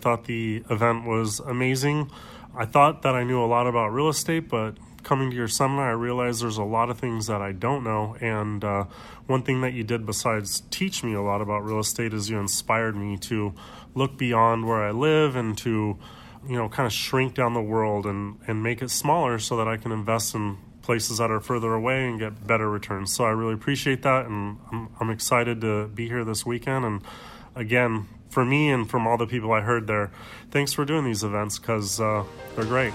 Thought the event was amazing. I thought that I knew a lot about real estate, but coming to your seminar, I realized there's a lot of things that I don't know. And uh, one thing that you did besides teach me a lot about real estate is you inspired me to look beyond where I live and to, you know, kind of shrink down the world and, and make it smaller so that I can invest in places that are further away and get better returns. So I really appreciate that. And I'm, I'm excited to be here this weekend. And again, for me and from all the people I heard there, thanks for doing these events because uh, they're great.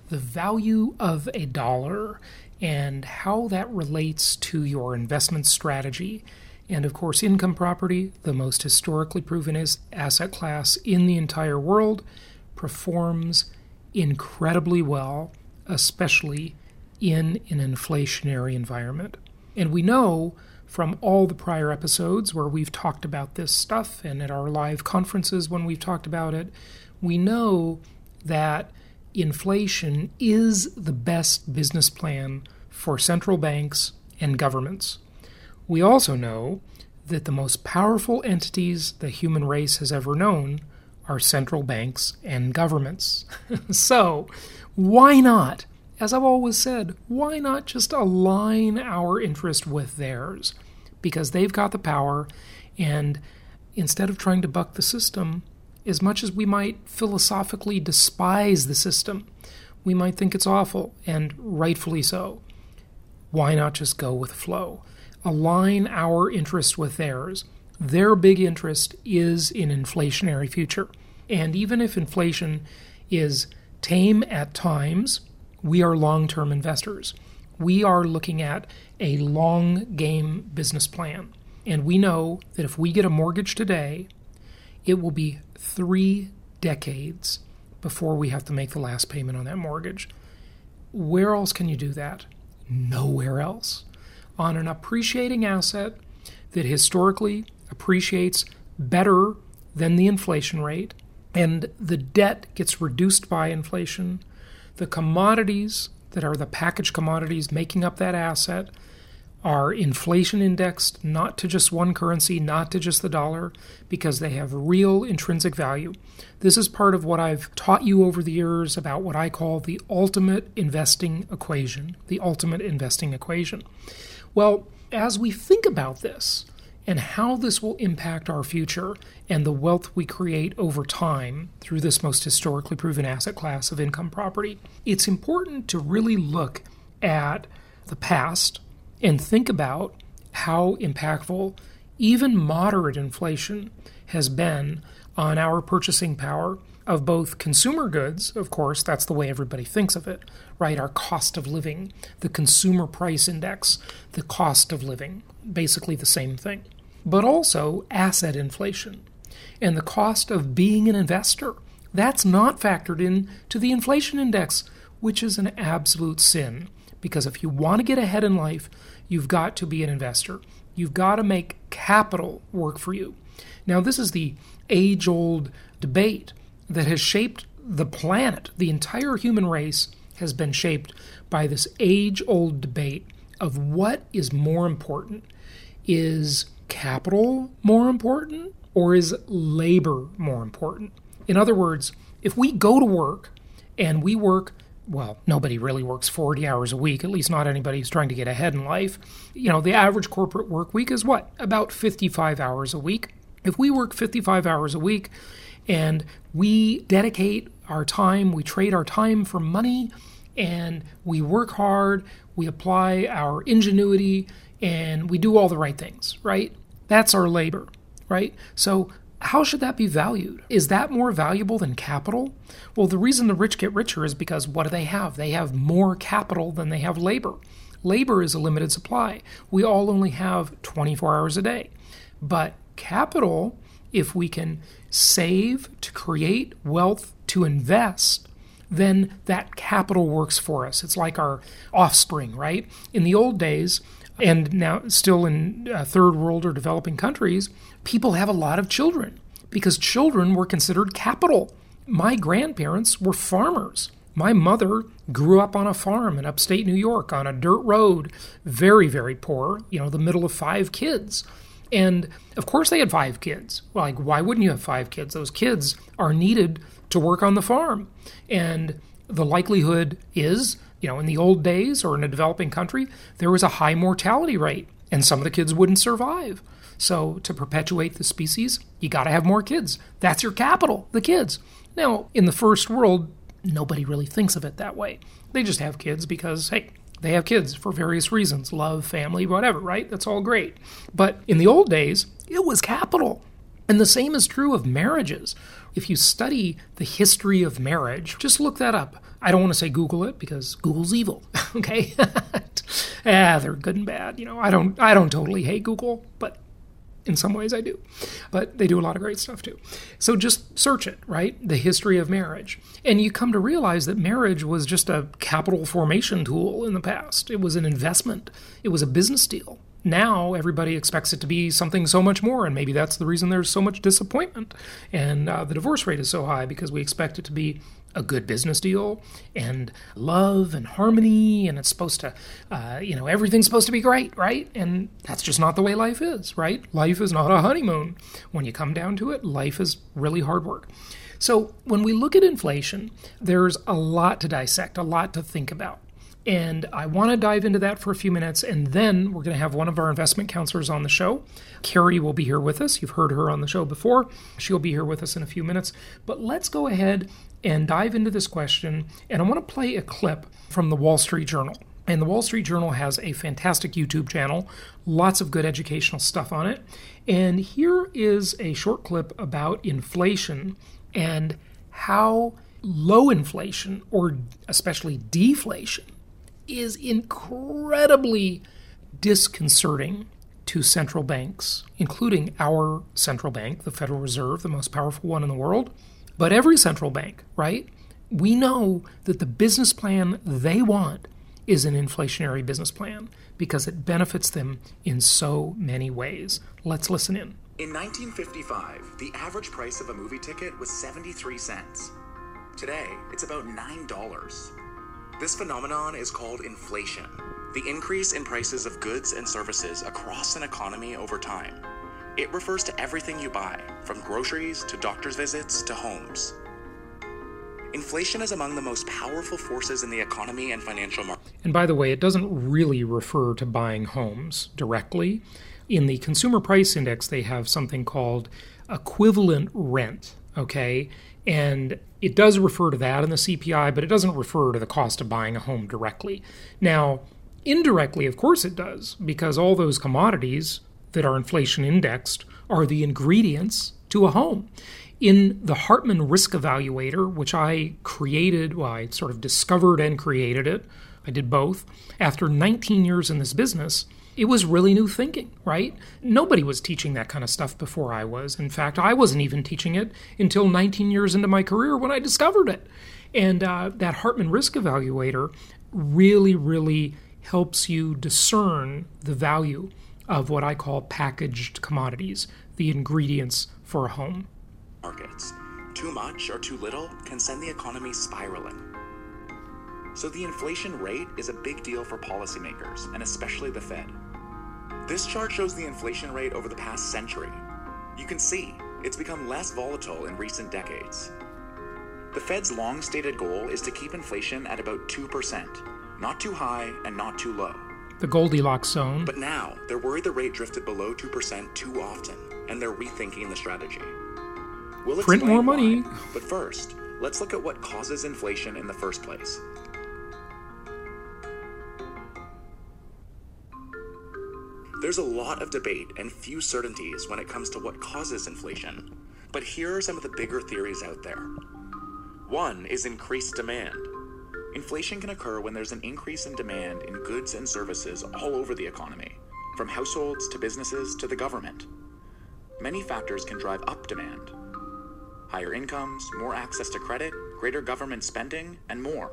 the value of a dollar and how that relates to your investment strategy. And of course, income property, the most historically proven asset class in the entire world, performs incredibly well, especially in an inflationary environment. And we know from all the prior episodes where we've talked about this stuff and at our live conferences when we've talked about it, we know that inflation is the best business plan for central banks and governments. We also know that the most powerful entities the human race has ever known are central banks and governments. so, why not? As I've always said, why not just align our interest with theirs? Because they've got the power, and instead of trying to buck the system, as much as we might philosophically despise the system, we might think it's awful, and rightfully so. Why not just go with flow? Align our interest with theirs. Their big interest is in inflationary future. And even if inflation is tame at times, we are long term investors. We are looking at a long game business plan. And we know that if we get a mortgage today, it will be three decades before we have to make the last payment on that mortgage. Where else can you do that? Nowhere else. On an appreciating asset that historically appreciates better than the inflation rate, and the debt gets reduced by inflation, the commodities that are the packaged commodities making up that asset are inflation indexed not to just one currency, not to just the dollar, because they have real intrinsic value. This is part of what I've taught you over the years about what I call the ultimate investing equation. The ultimate investing equation. Well, as we think about this and how this will impact our future and the wealth we create over time through this most historically proven asset class of income property, it's important to really look at the past and think about how impactful even moderate inflation has been on our purchasing power of both consumer goods, of course, that's the way everybody thinks of it, right? Our cost of living, the consumer price index, the cost of living, basically the same thing. But also asset inflation and the cost of being an investor. That's not factored in to the inflation index, which is an absolute sin. Because if you want to get ahead in life, you've got to be an investor. You've got to make capital work for you. Now, this is the age old debate that has shaped the planet. The entire human race has been shaped by this age old debate of what is more important. Is capital more important or is labor more important? In other words, if we go to work and we work well, nobody really works 40 hours a week, at least not anybody who's trying to get ahead in life. You know, the average corporate work week is what? About 55 hours a week. If we work 55 hours a week and we dedicate our time, we trade our time for money, and we work hard, we apply our ingenuity, and we do all the right things, right? That's our labor, right? So, how should that be valued? Is that more valuable than capital? Well, the reason the rich get richer is because what do they have? They have more capital than they have labor. Labor is a limited supply. We all only have 24 hours a day. But capital, if we can save to create wealth to invest, then that capital works for us. It's like our offspring, right? In the old days, and now still in uh, third world or developing countries, people have a lot of children because children were considered capital. My grandparents were farmers. My mother grew up on a farm in upstate New York on a dirt road, very, very poor, you know, the middle of five kids. And of course, they had five kids. Like, why wouldn't you have five kids? Those kids are needed to work on the farm. And the likelihood is, you know, in the old days or in a developing country, there was a high mortality rate, and some of the kids wouldn't survive. So, to perpetuate the species, you got to have more kids. That's your capital, the kids. Now, in the first world, nobody really thinks of it that way. They just have kids because, hey, they have kids for various reasons love, family, whatever, right? That's all great. But in the old days, it was capital. And the same is true of marriages. If you study the history of marriage, just look that up. I don't want to say Google it because Google's evil. okay, ah, they're good and bad. You know, I don't, I don't totally hate Google, but in some ways I do. But they do a lot of great stuff too. So just search it, right? The history of marriage. And you come to realize that marriage was just a capital formation tool in the past. It was an investment, it was a business deal. Now everybody expects it to be something so much more, and maybe that's the reason there's so much disappointment and uh, the divorce rate is so high because we expect it to be a good business deal and love and harmony and it's supposed to uh, you know everything's supposed to be great right? And that's just not the way life is right? Life is not a honeymoon. When you come down to it life is really hard work. So when we look at inflation there's a lot to dissect a lot to think about and I want to dive into that for a few minutes, and then we're going to have one of our investment counselors on the show. Carrie will be here with us. You've heard her on the show before. She'll be here with us in a few minutes. But let's go ahead and dive into this question. And I want to play a clip from the Wall Street Journal. And the Wall Street Journal has a fantastic YouTube channel, lots of good educational stuff on it. And here is a short clip about inflation and how low inflation, or especially deflation, is incredibly disconcerting to central banks, including our central bank, the Federal Reserve, the most powerful one in the world, but every central bank, right? We know that the business plan they want is an inflationary business plan because it benefits them in so many ways. Let's listen in. In 1955, the average price of a movie ticket was 73 cents. Today, it's about $9. This phenomenon is called inflation, the increase in prices of goods and services across an economy over time. It refers to everything you buy, from groceries to doctor's visits to homes. Inflation is among the most powerful forces in the economy and financial market. And by the way, it doesn't really refer to buying homes directly. In the consumer price index, they have something called equivalent rent, okay? And it does refer to that in the CPI, but it doesn't refer to the cost of buying a home directly. Now, indirectly, of course, it does, because all those commodities that are inflation indexed are the ingredients to a home. In the Hartman Risk Evaluator, which I created, well, I sort of discovered and created it, I did both. After 19 years in this business, it was really new thinking, right? Nobody was teaching that kind of stuff before I was. In fact, I wasn't even teaching it until 19 years into my career when I discovered it. And uh, that Hartman Risk Evaluator really, really helps you discern the value of what I call packaged commodities, the ingredients for a home. Markets. Too much or too little can send the economy spiraling. So the inflation rate is a big deal for policymakers, and especially the Fed. This chart shows the inflation rate over the past century. You can see it's become less volatile in recent decades. The Fed's long stated goal is to keep inflation at about 2%, not too high and not too low the Goldilocks zone. But now, they're worried the rate drifted below 2% too often, and they're rethinking the strategy. We'll Print more money. Why, but first, let's look at what causes inflation in the first place. There's a lot of debate and few certainties when it comes to what causes inflation, but here are some of the bigger theories out there. One is increased demand. Inflation can occur when there's an increase in demand in goods and services all over the economy, from households to businesses to the government. Many factors can drive up demand higher incomes, more access to credit, greater government spending, and more.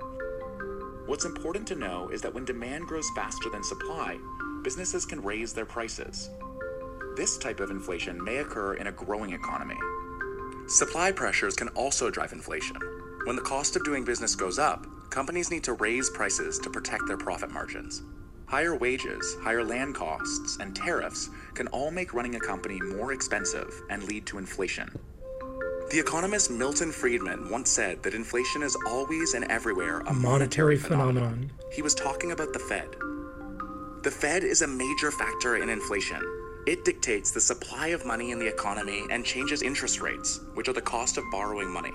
What's important to know is that when demand grows faster than supply, businesses can raise their prices. This type of inflation may occur in a growing economy. Supply pressures can also drive inflation. When the cost of doing business goes up, companies need to raise prices to protect their profit margins. Higher wages, higher land costs, and tariffs can all make running a company more expensive and lead to inflation. The economist Milton Friedman once said that inflation is always and everywhere a monetary, phenomenon. He was talking about the Fed. The Fed is a major factor in inflation. It dictates the supply of money in the economy and changes interest rates, which are the cost of borrowing money.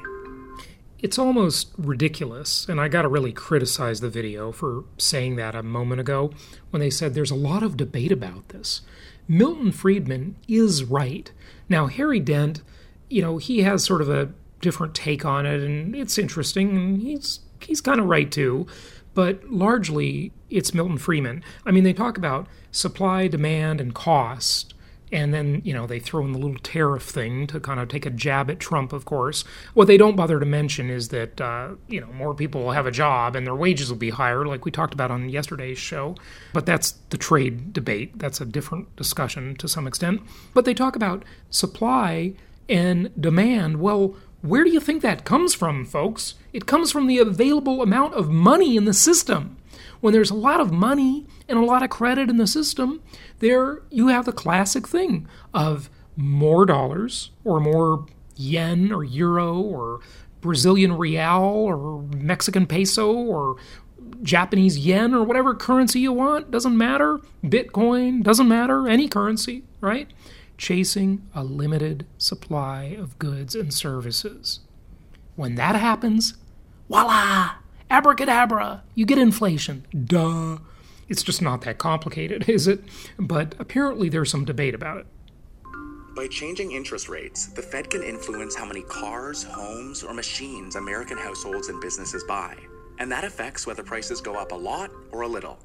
It's almost ridiculous, and I got to really criticize the video for saying that a moment ago when they said there's a lot of debate about this. Milton Friedman is right. Now, Harry Dent you know, he has sort of a different take on it, and it's interesting, and he's he's kind of right too. But largely, it's Milton Friedman. I mean, they talk about supply, demand, and cost, and then you know they throw in the little tariff thing to kind of take a jab at Trump. Of course, what they don't bother to mention is that uh, you know more people will have a job and their wages will be higher, like we talked about on yesterday's show. But that's the trade debate. That's a different discussion to some extent. But they talk about supply and demand. Well, where do you think that comes from, folks? It comes from the available amount of money in the system. When there's a lot of money and a lot of credit in the system, there you have the classic thing of more dollars or more yen or euro or Brazilian real or Mexican peso or Japanese yen or whatever currency you want, doesn't matter. Bitcoin, doesn't matter, any currency, right? chasing a limited supply of goods and services. When that happens, voila! Abracadabra! You get inflation. Duh. It's just not that complicated, is it? But apparently there's some debate about it. By changing interest rates, the Fed can influence how many cars, homes, or machines American households and businesses buy. And that affects whether prices go up a lot or a little.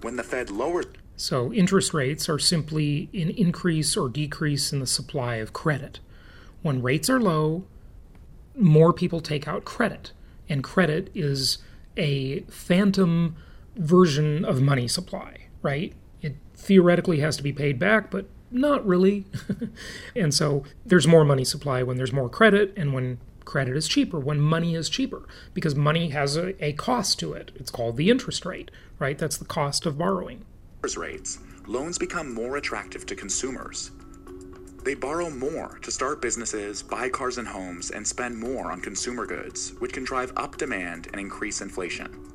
When the Fed lowers so, interest rates are simply an increase or decrease in the supply of credit. When rates are low, more people take out credit, and credit is a phantom version of money supply, right? It theoretically has to be paid back, but not really. and so there's more money supply when there's more credit and when credit is cheaper, when money is cheaper, because money has a, a cost to it. It's called the interest rate, right? That's the cost of borrowing rates, loans become more attractive to consumers. They borrow more to start businesses, buy cars and homes, and spend more on consumer goods, which can drive up demand and increase inflation.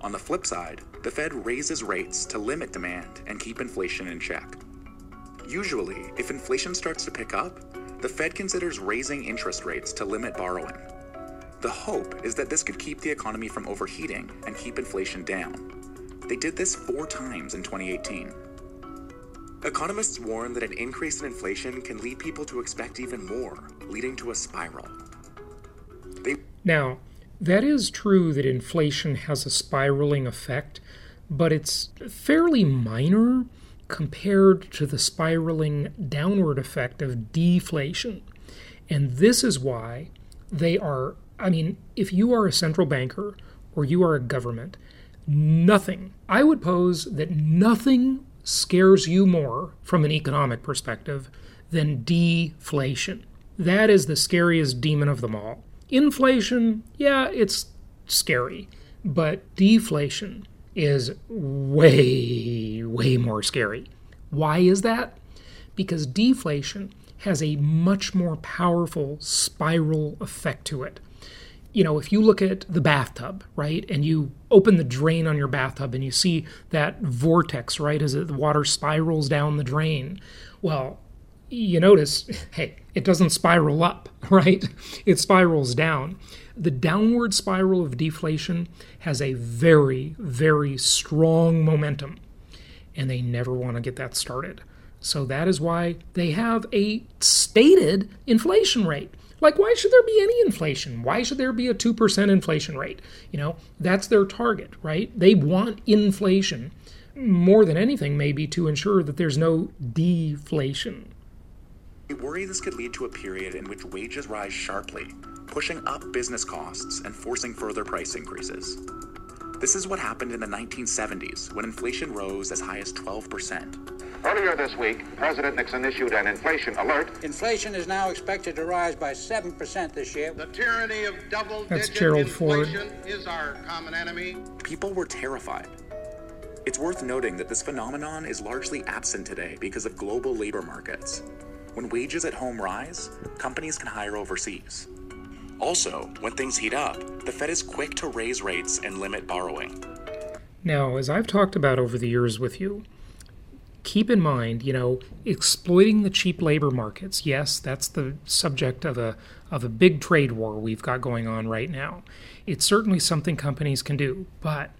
On the flip side, the Fed raises rates to limit demand and keep inflation in check. Usually, if inflation starts to pick up, the Fed considers raising interest rates to limit borrowing. The hope is that this could keep the economy from overheating and keep inflation down. They did this four times in 2018. Economists warn that an increase in inflation can lead people to expect even more, leading to a spiral. They- now, that is true that inflation has a spiraling effect, but it's fairly minor compared to the spiraling downward effect of deflation. And this is why they are, I mean, if you are a central banker or you are a government, Nothing. I would pose that nothing scares you more from an economic perspective than deflation. That is the scariest demon of them all. Inflation, yeah, it's scary, but deflation is way, way more scary. Why is that? Because deflation has a much more powerful spiral effect to it you know, if you look at the bathtub, right, and you open the drain on your bathtub and you see that vortex, right, as the water spirals down the drain, well, you notice, hey, it doesn't spiral up, right? It spirals down. The downward spiral of deflation has a very, very strong momentum, and they never want to get that started. So that is why they have a stated inflation rate. Like, why should there be any inflation? Why should there be a 2% inflation rate? You know, that's their target, right? They want inflation more than anything, maybe to ensure that there's no deflation. We worry this could lead to a period in which wages rise sharply, pushing up business costs and forcing further price increases. This is what happened in the 1970s when inflation rose as high as 12%. Earlier this week, President Nixon issued an inflation alert. Inflation is now expected to rise by 7% this year. The tyranny of double That's Gerald Ford. is our common enemy. People were terrified. It's worth noting that this phenomenon is largely absent today because of global labor markets. When wages at home rise, companies can hire overseas. Also, when things heat up, the Fed is quick to raise rates and limit borrowing. Now, as I've talked about over the years with you, keep in mind, you know, exploiting the cheap labor markets. Yes, that's the subject of a of a big trade war we've got going on right now. It's certainly something companies can do, but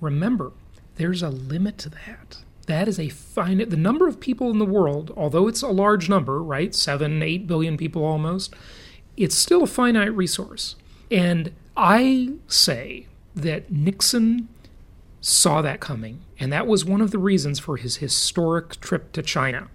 remember, there's a limit to that. That is a finite. The number of people in the world, although it's a large number, right, seven, eight billion people almost, it's still a finite resource. And I say that Nixon saw that coming, and that was one of the reasons for his historic trip to China.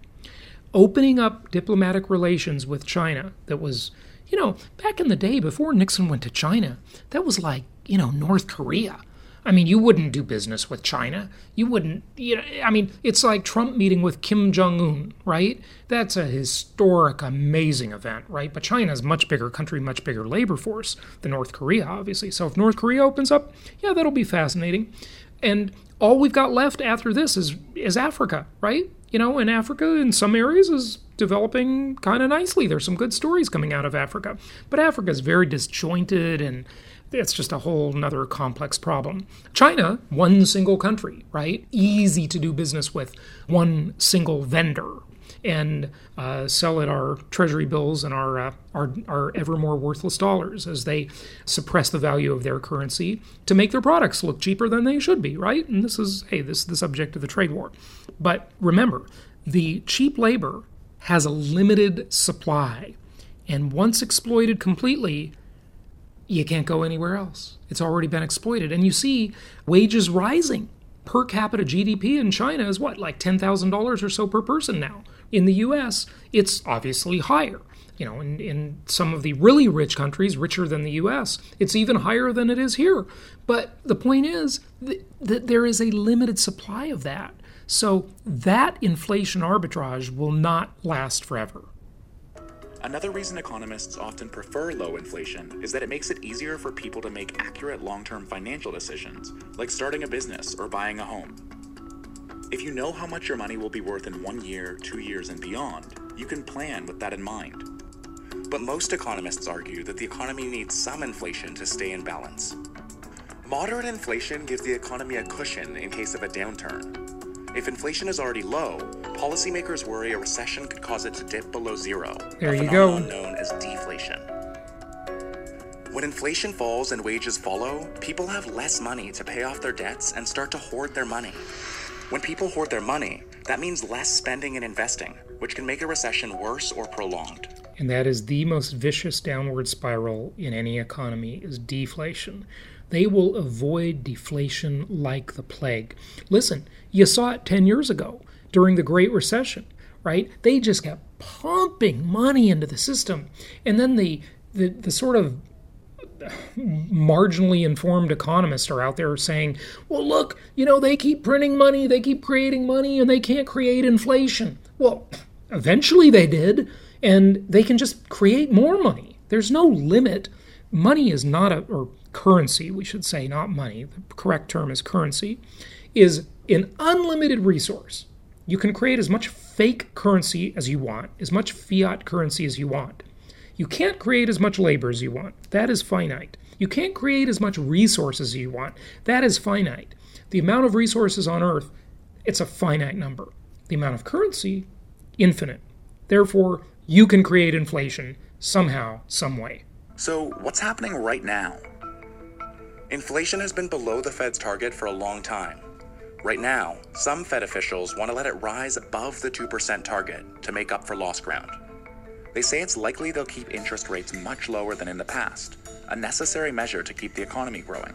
Opening up diplomatic relations with China that was, you know, back in the day before Nixon went to China, that was like, you know, North Korea. I mean, you wouldn't do business with China. You wouldn't, you know, I mean, it's like Trump meeting with Kim Jong un, right? That's a historic, amazing event, right? But China's much bigger country, much bigger labor force than North Korea, obviously. So if North Korea opens up, yeah, that'll be fascinating. And all we've got left after this is is Africa, right? You know, and Africa in some areas is developing kind of nicely. There's some good stories coming out of Africa. But Africa is very disjointed and it's just a whole nother complex problem. China, one single country, right? Easy to do business with, one single vendor, and uh, sell at our treasury bills and our, uh, our, our ever more worthless dollars as they suppress the value of their currency to make their products look cheaper than they should be, right? And this is, hey, this is the subject of the trade war. But remember, the cheap labor has a limited supply. And once exploited completely, you can't go anywhere else. It's already been exploited. And you see wages rising. Per capita GDP in China is what, like $10,000 or so per person now. In the US, it's obviously higher. You know, in, in some of the really rich countries, richer than the US, it's even higher than it is here. But the point is that, that there is a limited supply of that. So that inflation arbitrage will not last forever. Another reason economists often prefer low inflation is that it makes it easier for people to make accurate long term financial decisions, like starting a business or buying a home. If you know how much your money will be worth in one year, two years, and beyond, you can plan with that in mind. But most economists argue that the economy needs some inflation to stay in balance. Moderate inflation gives the economy a cushion in case of a downturn. If inflation is already low, policymakers worry a recession could cause it to dip below zero. There you go. known as deflation. When inflation falls and wages follow, people have less money to pay off their debts and start to hoard their money. When people hoard their money, that means less spending and investing, which can make a recession worse or prolonged. And that is the most vicious downward spiral in any economy is deflation. They will avoid deflation like the plague. Listen, you saw it 10 years ago during the Great Recession, right? They just kept pumping money into the system. And then the, the, the sort of marginally informed economists are out there saying, well, look, you know, they keep printing money, they keep creating money, and they can't create inflation. Well, eventually they did, and they can just create more money. There's no limit. Money is not a, or currency, we should say, not money, the correct term is currency, is an unlimited resource. You can create as much fake currency as you want, as much fiat currency as you want. You can't create as much labor as you want. That is finite. You can't create as much resources as you want. That is finite. The amount of resources on Earth, it's a finite number. The amount of currency, infinite. Therefore, you can create inflation somehow, some way. So, what's happening right now? Inflation has been below the Fed's target for a long time. Right now, some Fed officials want to let it rise above the 2% target to make up for lost ground. They say it's likely they'll keep interest rates much lower than in the past, a necessary measure to keep the economy growing.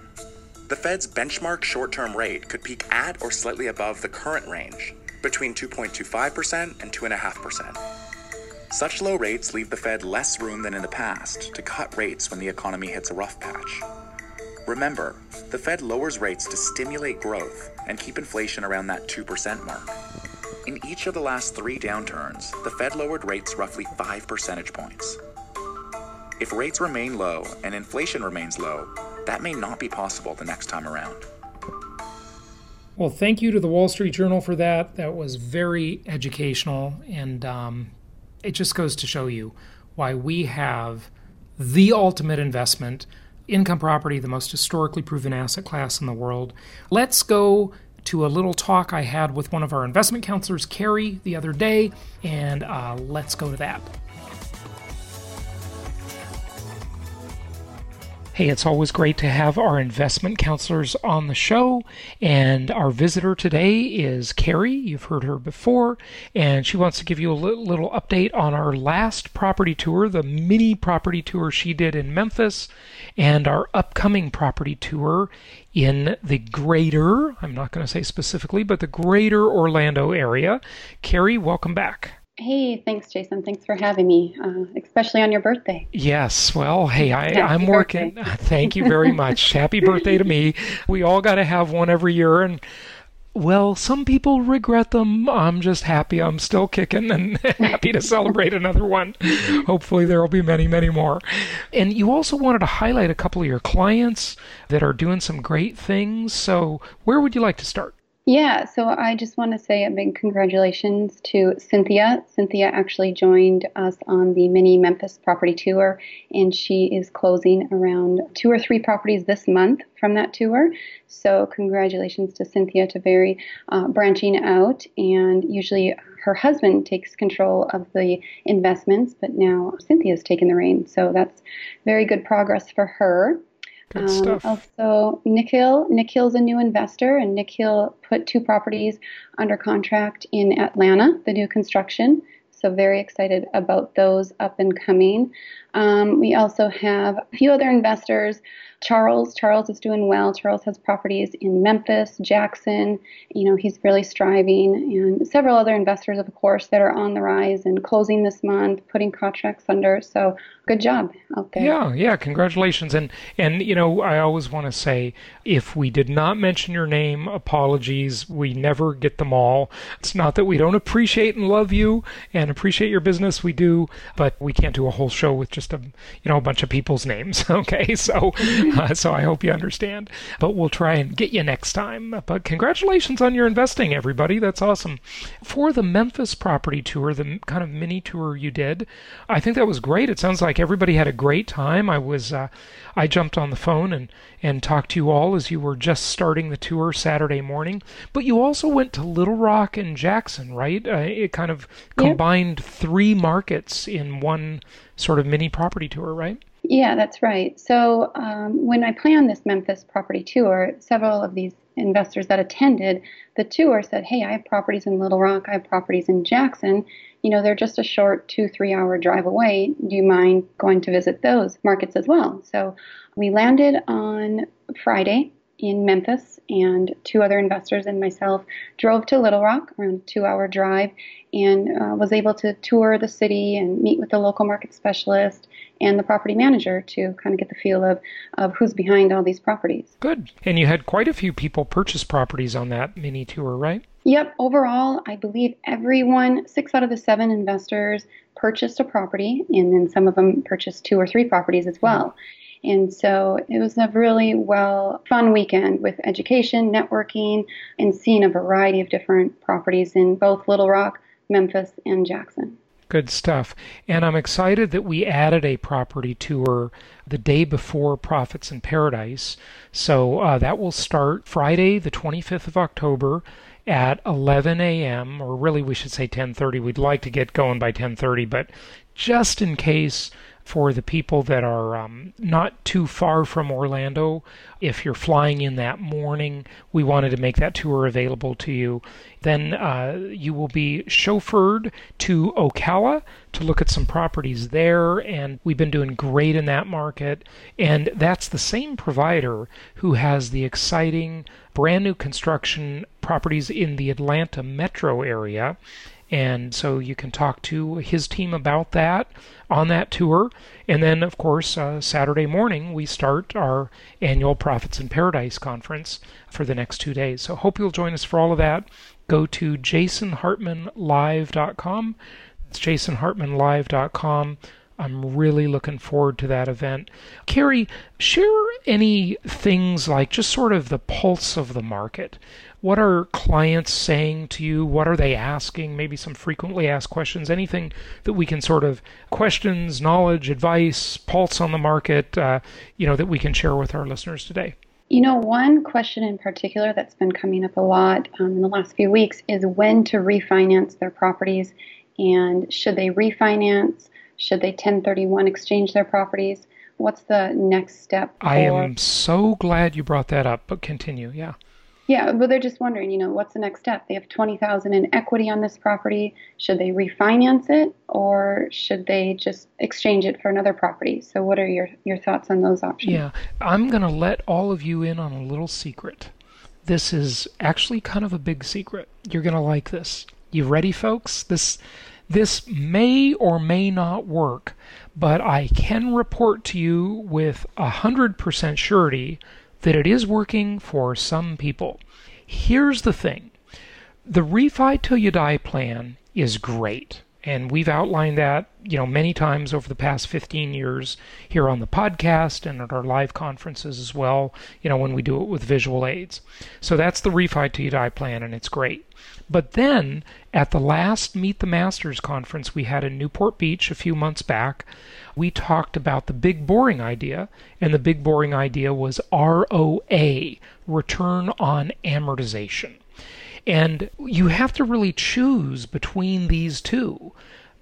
The Fed's benchmark short term rate could peak at or slightly above the current range, between 2.25% and 2.5%. Such low rates leave the Fed less room than in the past to cut rates when the economy hits a rough patch. Remember, the Fed lowers rates to stimulate growth and keep inflation around that 2% mark. In each of the last three downturns, the Fed lowered rates roughly 5 percentage points. If rates remain low and inflation remains low, that may not be possible the next time around. Well, thank you to the Wall Street Journal for that. That was very educational, and um, it just goes to show you why we have the ultimate investment income property, the most historically proven asset class in the world. Let's go to a little talk I had with one of our investment counselors, Carrie, the other day, and uh, let's go to that. Hey, it's always great to have our investment counselors on the show. And our visitor today is Carrie. You've heard her before. And she wants to give you a little update on our last property tour, the mini property tour she did in Memphis, and our upcoming property tour in the greater, I'm not going to say specifically, but the greater Orlando area. Carrie, welcome back. Hey, thanks, Jason. Thanks for having me, uh, especially on your birthday. Yes. Well, hey, I, am working. Thank you very much. Happy birthday to me. We all got to have one every year. And, well, some people regret them. I'm just happy I'm still kicking and happy to celebrate another one. Hopefully, there will be many, many more. And you also wanted to highlight a couple of your clients that are doing some great things. So, where would you like to start? Yeah, so I just want to say a big congratulations to Cynthia. Cynthia actually joined us on the mini Memphis property tour, and she is closing around two or three properties this month from that tour. So, congratulations to Cynthia to very uh, branching out. And usually, her husband takes control of the investments, but now Cynthia's taken the reins. So, that's very good progress for her. Good um, stuff. Also, Nikhil. Nikhil's a new investor, and Nikhil put two properties under contract in Atlanta, the new construction. So, very excited about those up and coming. Um, we also have a few other investors Charles, Charles is doing well. Charles has properties in Memphis, Jackson. You know, he's really striving, and several other investors, of course, that are on the rise and closing this month, putting contracts under. So, good job out there. Yeah, yeah, congratulations. And and you know, I always want to say, if we did not mention your name, apologies. We never get them all. It's not that we don't appreciate and love you and appreciate your business. We do, but we can't do a whole show with just you know a bunch of people's names. Okay, so uh, so I hope you understand. But we'll try and get you next time. But congratulations on your investing, everybody. That's awesome. For the Memphis property tour, the kind of mini tour you did, I think that was great. It sounds like everybody had a great time. I was, uh, I jumped on the phone and and talked to you all as you were just starting the tour Saturday morning. But you also went to Little Rock and Jackson, right? Uh, it kind of combined three markets in one sort of mini property tour, right? Yeah, that's right. So um, when I planned this Memphis property tour, several of these investors that attended the tour said, Hey, I have properties in Little Rock, I have properties in Jackson. You know, they're just a short two, three hour drive away. Do you mind going to visit those markets as well? So we landed on Friday in Memphis, and two other investors and myself drove to Little Rock, around two hour drive, and uh, was able to tour the city and meet with the local market specialist and the property manager to kind of get the feel of, of who's behind all these properties. Good. And you had quite a few people purchase properties on that mini tour, right? Yep. Overall, I believe everyone, six out of the seven investors, purchased a property, and then some of them purchased two or three properties as well. And so it was a really well, fun weekend with education, networking, and seeing a variety of different properties in both Little Rock, Memphis, and Jackson. Good stuff. And I'm excited that we added a property tour the day before Profits in Paradise. So uh, that will start Friday, the 25th of October at 11 a.m. or really we should say 10:30. We'd like to get going by 10:30, but just in case for the people that are um, not too far from Orlando. If you're flying in that morning, we wanted to make that tour available to you. Then uh, you will be chauffeured to Ocala to look at some properties there, and we've been doing great in that market. And that's the same provider who has the exciting brand new construction properties in the Atlanta metro area. And so you can talk to his team about that on that tour. And then, of course, uh, Saturday morning, we start our annual Profits in Paradise conference for the next two days. So, hope you'll join us for all of that. Go to jasonhartmanlive.com. It's jasonhartmanlive.com. I'm really looking forward to that event. Carrie, share any things like just sort of the pulse of the market. What are clients saying to you? What are they asking? Maybe some frequently asked questions. Anything that we can sort of questions, knowledge, advice, pulse on the market, uh, you know, that we can share with our listeners today. You know, one question in particular that's been coming up a lot um, in the last few weeks is when to refinance their properties and should they refinance? Should they 1031 exchange their properties? What's the next step? For... I am so glad you brought that up, but continue. Yeah. Yeah, but they're just wondering, you know, what's the next step? They have 20,000 in equity on this property. Should they refinance it or should they just exchange it for another property? So what are your your thoughts on those options? Yeah, I'm going to let all of you in on a little secret. This is actually kind of a big secret. You're going to like this. You ready, folks? This this may or may not work, but I can report to you with a 100% surety that it is working for some people. Here's the thing the refi till you die plan is great. And we've outlined that, you know, many times over the past 15 years here on the podcast and at our live conferences as well, you know, when we do it with visual aids. So that's the refi till you die plan and it's great. But then at the last Meet the Masters conference we had in Newport Beach a few months back, we talked about the big boring idea, and the big boring idea was ROA, return on amortization. And you have to really choose between these two.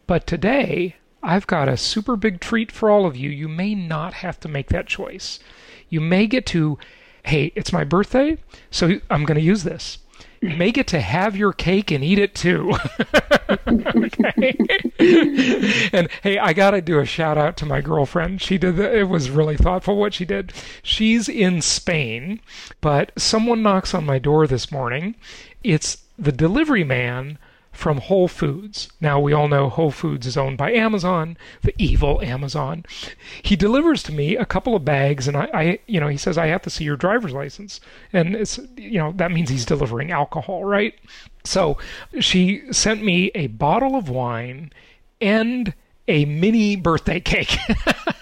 But today, I've got a super big treat for all of you. You may not have to make that choice. You may get to, hey, it's my birthday, so I'm going to use this. May get to have your cake and eat it too. and hey, I got to do a shout out to my girlfriend. She did the, it was really thoughtful what she did. She's in Spain, but someone knocks on my door this morning. It's the delivery man from Whole Foods. Now, we all know Whole Foods is owned by Amazon, the evil Amazon. He delivers to me a couple of bags, and I, I, you know, he says, I have to see your driver's license. And it's, you know, that means he's delivering alcohol, right? So she sent me a bottle of wine and a mini birthday cake.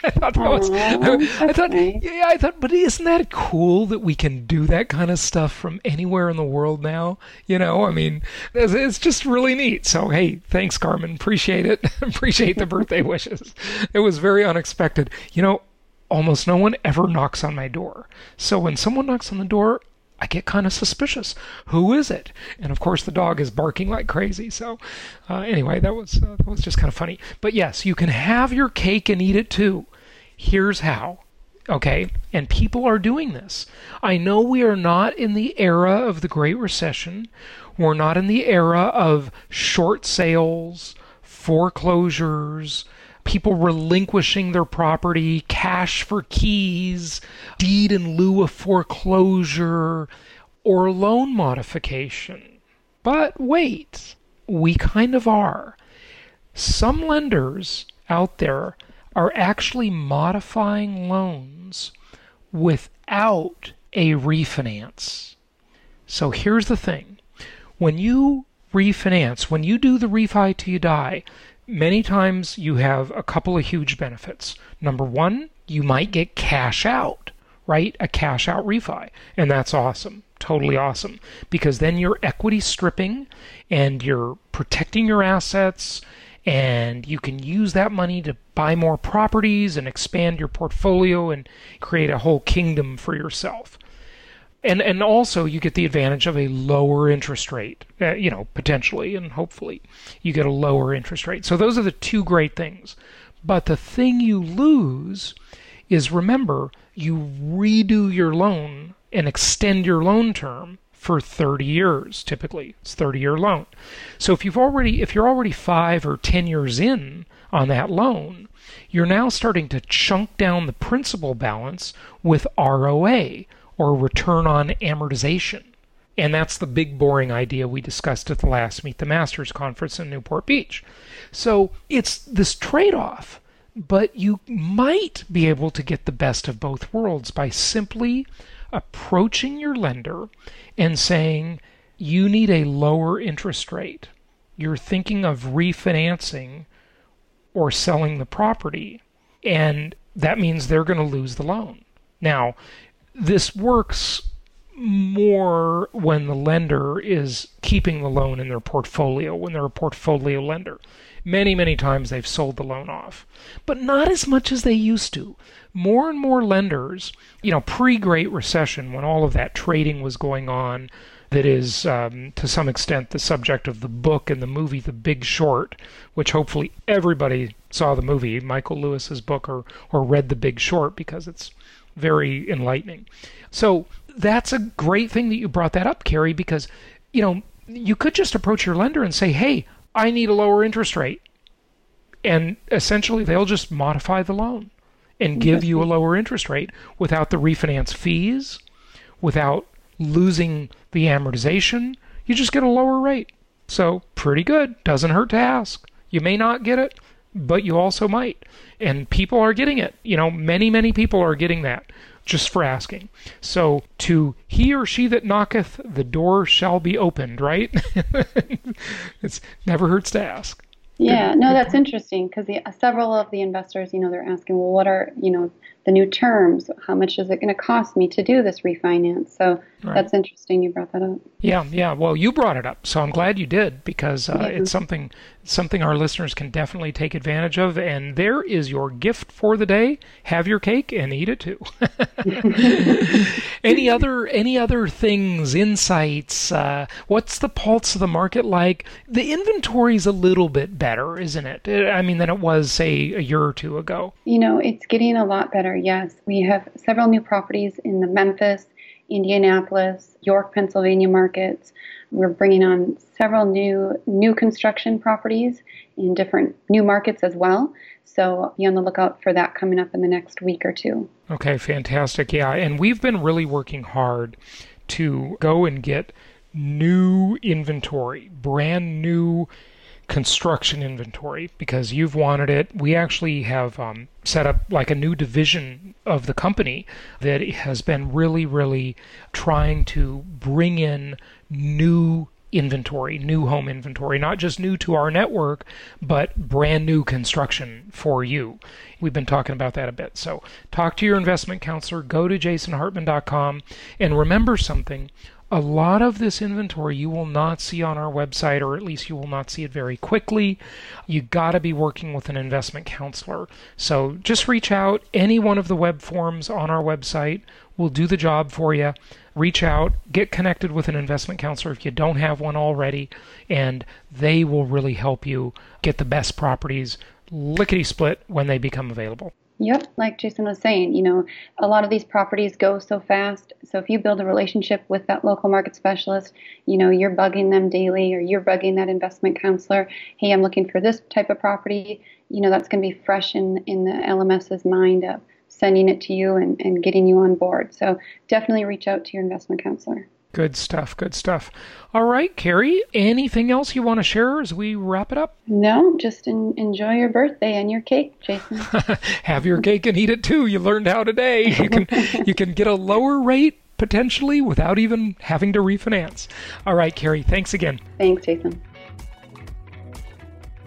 I thought oh, that was, oh, I, I thought, yeah, I thought, but isn't that cool that we can do that kind of stuff from anywhere in the world now? You know, I mean, it's, it's just really neat. So, hey, thanks, Carmen. Appreciate it. Appreciate the birthday wishes. It was very unexpected. You know, almost no one ever knocks on my door. So when someone knocks on the door, I get kind of suspicious. Who is it? And of course, the dog is barking like crazy. So, uh, anyway, that was uh, that was just kind of funny. But yes, you can have your cake and eat it too. Here's how. Okay, and people are doing this. I know we are not in the era of the Great Recession. We're not in the era of short sales, foreclosures, people relinquishing their property, cash for keys, deed in lieu of foreclosure, or loan modification. But wait, we kind of are. Some lenders out there are actually modifying loans without a refinance. So here's the thing when you refinance, when you do the refi till you die, many times you have a couple of huge benefits. Number one, you might get cash out, right? A cash out refi. And that's awesome. Totally awesome. Because then you're equity stripping and you're protecting your assets and you can use that money to buy more properties and expand your portfolio and create a whole kingdom for yourself. And and also you get the advantage of a lower interest rate, uh, you know, potentially and hopefully you get a lower interest rate. So those are the two great things. But the thing you lose is remember, you redo your loan and extend your loan term for 30 years typically it's 30 year loan so if you've already if you're already 5 or 10 years in on that loan you're now starting to chunk down the principal balance with ROA or return on amortization and that's the big boring idea we discussed at the last Meet the Masters conference in Newport Beach so it's this trade off but you might be able to get the best of both worlds by simply approaching your lender and saying, you need a lower interest rate. You're thinking of refinancing or selling the property, and that means they're going to lose the loan. Now, this works more when the lender is keeping the loan in their portfolio, when they're a portfolio lender. Many, many times they've sold the loan off, but not as much as they used to. More and more lenders, you know, pre Great Recession, when all of that trading was going on, that is um, to some extent the subject of the book and the movie The Big Short, which hopefully everybody saw the movie, Michael Lewis's book, or, or read The Big Short because it's very enlightening. So that's a great thing that you brought that up, Carrie, because you know you could just approach your lender and say, "Hey, I need a lower interest rate," and essentially they'll just modify the loan and give you a lower interest rate without the refinance fees, without losing the amortization. You just get a lower rate. So pretty good. Doesn't hurt to ask. You may not get it, but you also might. And people are getting it. You know, many, many people are getting that just for asking. So, to he or she that knocketh, the door shall be opened, right? it's never hurts to ask. Yeah, good, no, good that's point. interesting because several of the investors, you know, they're asking, well, what are, you know, the new terms? How much is it going to cost me to do this refinance? So right. that's interesting. You brought that up. Yeah, yeah. Well, you brought it up, so I'm glad you did because uh, it's something something our listeners can definitely take advantage of. And there is your gift for the day. Have your cake and eat it too. any other any other things, insights? Uh, what's the pulse of the market like? The inventory's a little bit better, isn't it? Uh, I mean, than it was say a year or two ago. You know, it's getting a lot better. Yes, we have several new properties in the Memphis, Indianapolis, York, Pennsylvania markets. We're bringing on several new new construction properties in different new markets as well. So be on the lookout for that coming up in the next week or two. Okay, fantastic. Yeah, and we've been really working hard to go and get new inventory, brand new construction inventory because you've wanted it. We actually have um, set up like a new division of the company that has been really, really trying to bring in new inventory, new home inventory, not just new to our network, but brand new construction for you. We've been talking about that a bit. So talk to your investment counselor, go to jasonhartman.com, and remember something a lot of this inventory you will not see on our website, or at least you will not see it very quickly. You got to be working with an investment counselor. So just reach out. Any one of the web forms on our website will do the job for you. Reach out, get connected with an investment counselor if you don't have one already, and they will really help you get the best properties lickety split when they become available. Yep, like Jason was saying, you know, a lot of these properties go so fast. So if you build a relationship with that local market specialist, you know, you're bugging them daily or you're bugging that investment counselor, hey, I'm looking for this type of property, you know, that's going to be fresh in, in the LMS's mind of sending it to you and, and getting you on board. So definitely reach out to your investment counselor. Good stuff. Good stuff. All right, Carrie, anything else you want to share as we wrap it up? No, just enjoy your birthday and your cake, Jason. Have your cake and eat it too. You learned how today. You can you can get a lower rate potentially without even having to refinance. All right, Carrie, thanks again. Thanks, Jason.